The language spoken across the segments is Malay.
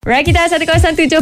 Rakita 107.9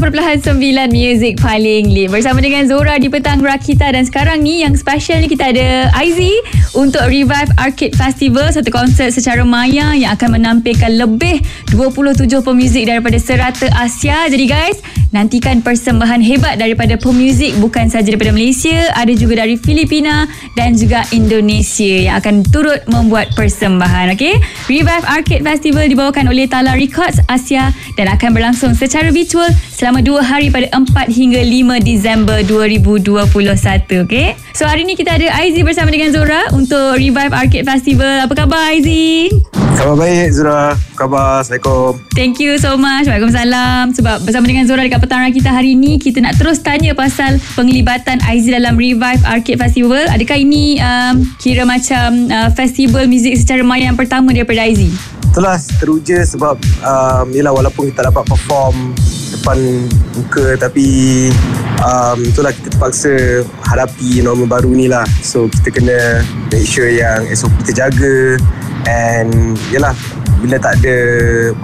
Music paling lead Bersama dengan Zora di Petang Rakita Dan sekarang ni yang special ni kita ada Aizy Untuk Revive Arcade Festival. Satu konsert secara maya Yang akan menampilkan lebih 27 pemuzik daripada serata Asia. Jadi guys Nantikan persembahan hebat daripada pemuzik Bukan saja daripada Malaysia Ada juga dari Filipina Dan juga Indonesia Yang akan turut membuat persembahan okay? Revive Arcade Festival dibawakan oleh Tala Records Asia Dan akan berlangsung secara virtual selama 2 hari pada 4 hingga 5 Disember 2021. Okay? So hari ni kita ada Aizy bersama dengan Zora untuk Revive Arcade Festival. Apa khabar Aizy? Khabar baik Zura. Khabar. Assalamualaikum. Thank you so much. Waalaikumsalam. Sebab bersama dengan Zora dekat petang kita hari ni kita nak terus tanya pasal penglibatan Aizy dalam Revive Arcade Festival. Adakah ini um, kira macam uh, festival muzik secara maya yang pertama daripada Aizy? Itulah teruja sebab um, yelah walaupun kita dapat perform depan muka tapi um, itulah kita terpaksa hadapi norma baru ni lah. So kita kena make sure yang SOP kita jaga and yelah bila tak ada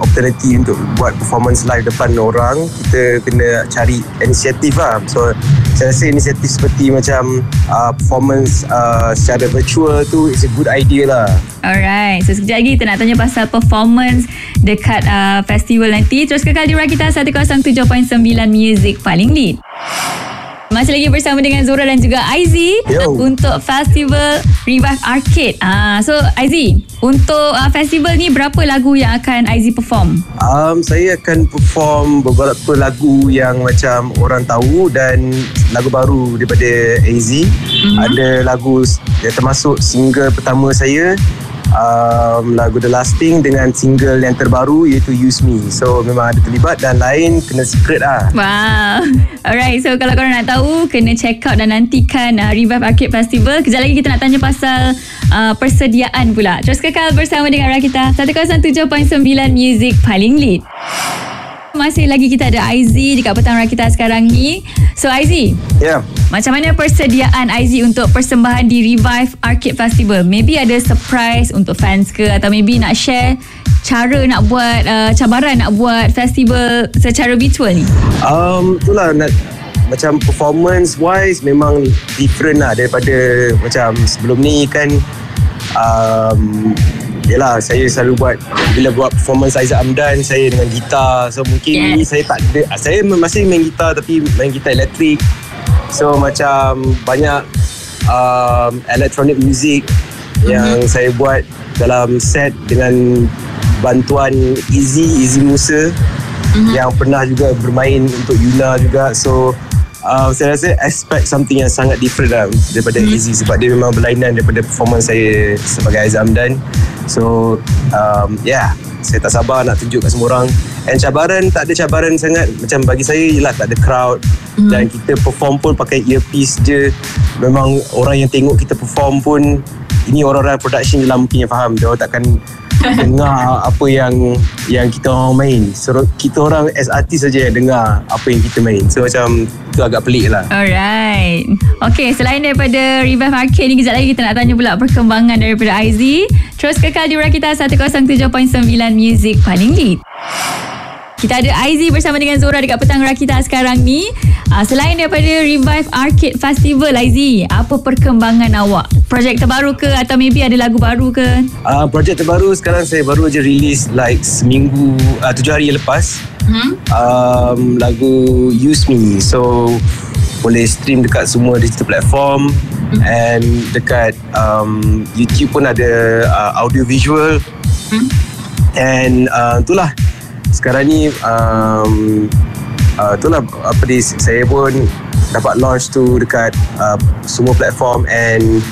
opportunity untuk buat performance live depan orang kita kena cari inisiatif lah so saya rasa inisiatif seperti macam uh, performance uh, secara virtual tu is a good idea lah Alright, so sekejap lagi kita nak tanya pasal performance dekat uh, festival nanti. Terus kekal di Rakita 107.9 Music paling lead. Masih lagi bersama dengan Zora dan juga Aizy untuk festival Revive Arcade. Ah, so Aizy, untuk uh, festival ni berapa lagu yang akan Aizy perform? Um, saya akan perform beberapa lagu yang macam orang tahu dan lagu baru daripada AZ. Mm-hmm. Ada lagu yang termasuk single pertama saya um, lagu The Lasting dengan single yang terbaru iaitu Use Me. So memang ada terlibat dan lain kena secret lah. Wow. Alright, so kalau korang nak tahu kena check out dan nantikan uh, Revive Arcade Festival. Kejap lagi kita nak tanya pasal uh, persediaan pula. Terus kekal bersama dengan Rakita 107.9 Music paling lead. Masih lagi kita ada IZ dekat petang Rakita sekarang ni. So IZ. Ya. Yeah. Macam mana persediaan IZ untuk persembahan di Revive Arcade Festival? Maybe ada surprise untuk fans ke atau maybe nak share cara nak buat uh, cabaran nak buat festival secara virtual ni? Um, itulah nak macam performance wise memang different lah daripada macam sebelum ni kan um, Yelah saya selalu buat Bila buat performance Aizat Amdan Saya dengan gitar So mungkin yeah. saya tak ada Saya masih main gitar Tapi main gitar elektrik So macam Banyak um, Electronic music mm-hmm. Yang saya buat Dalam set Dengan Bantuan Easy Easy Musa mm-hmm. Yang pernah juga bermain Untuk Yuna juga So uh, saya rasa expect something yang sangat different lah daripada mm. Easy sebab dia memang berlainan daripada performance saya sebagai Aizam dan so um, yeah saya tak sabar nak tunjuk kat semua orang. And cabaran tak ada cabaran sangat. Macam bagi saya ialah tak ada crowd. Mm. dan kita perform pun pakai earpiece je. Memang orang yang tengok kita perform pun ini orang-orang production je lah mungkin yang faham. Dia takkan dengar apa yang yang kita orang main. So, kita orang as artis saja yang dengar apa yang kita main. So macam tu agak pelik lah. Alright. Okay, selain daripada Revive Arcade ni, kejap lagi kita nak tanya pula perkembangan daripada IZ. Terus kekal di Rakita 107.9 Music paling lead. Kita ada IZ bersama dengan Zora dekat Petang Rakita sekarang ni. Uh, selain daripada Revive Arcade Festival, IZ, apa perkembangan awak? Projek terbaru ke atau maybe ada lagu baru ke? Uh, projek terbaru sekarang saya baru aja release like seminggu, uh, tujuh hari lepas. Hmm? Um, lagu Use Me. So, boleh stream dekat semua digital platform hmm. and dekat um, YouTube pun ada uh, audio visual. Hmm. And uh, itulah sekarang ni um, uh, itulah apa di saya pun dapat launch tu dekat uh, semua platform and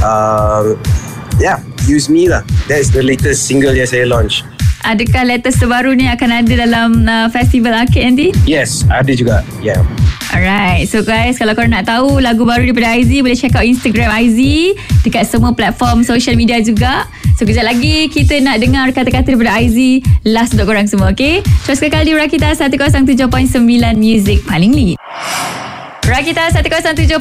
uh, yeah use me lah that's the latest single yang saya launch Adakah latest terbaru ni akan ada dalam uh, festival arcade nanti? Yes, ada juga. Yeah. Alright, so guys kalau korang nak tahu lagu baru daripada IZ boleh check out Instagram IZ dekat semua platform social media juga. So kejap lagi kita nak dengar kata-kata daripada IZ last untuk korang semua, okay? Terus kekal di Rakita 107.9 Music paling lead. Rakita 107.9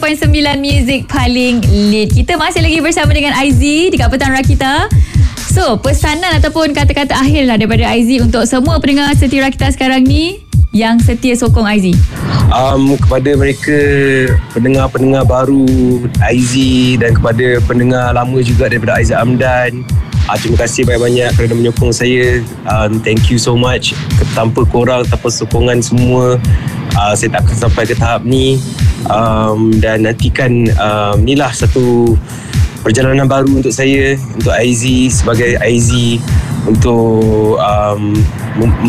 Music paling lead. Kita masih lagi bersama dengan IZ di Petang Rakita. So, pesanan ataupun kata-kata akhir lah daripada Aizi untuk semua pendengar setia kita sekarang ni yang setia sokong Aizi. um, kepada mereka pendengar-pendengar baru IZ dan kepada pendengar lama juga daripada Aizat Amdan uh, terima kasih banyak-banyak kerana menyokong saya. Um, thank you so much. Tanpa korang tanpa sokongan semua uh, saya tak akan sampai ke tahap ni. Um, dan nantikan um, inilah satu perjalanan baru untuk saya untuk IZ sebagai IZ untuk um, mem-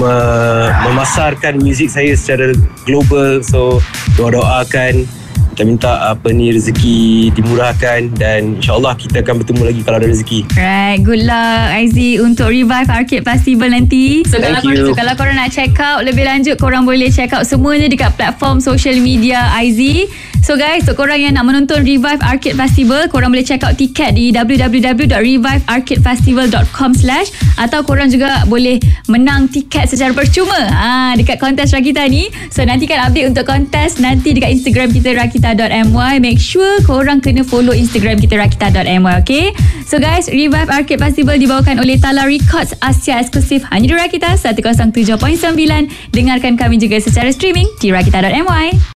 memasarkan muzik saya secara global. So doa-doakan kita minta apa ni rezeki dimurahkan dan insyaallah kita akan bertemu lagi kalau ada rezeki Right, good luck Aizi untuk Revive Arcade Festival nanti. So Thank kalau you. korang, so, kalau korang nak check out lebih lanjut, korang boleh check out semuanya dekat platform social media Aizi. So guys, untuk korang yang nak menonton Revive Arcade Festival, korang boleh check out tiket di www.revivearcadefestival.com slash atau korang juga boleh menang tiket secara percuma ha, dekat kontes Rakita ni. So nantikan update untuk kontes nanti dekat Instagram kita rakita.my. Make sure korang kena follow Instagram kita rakita.my, okay? So guys, Revive Arcade Festival dibawakan oleh Tala Records Asia eksklusif hanya di Rakita 107.9. Dengarkan kami juga secara streaming di rakita.my.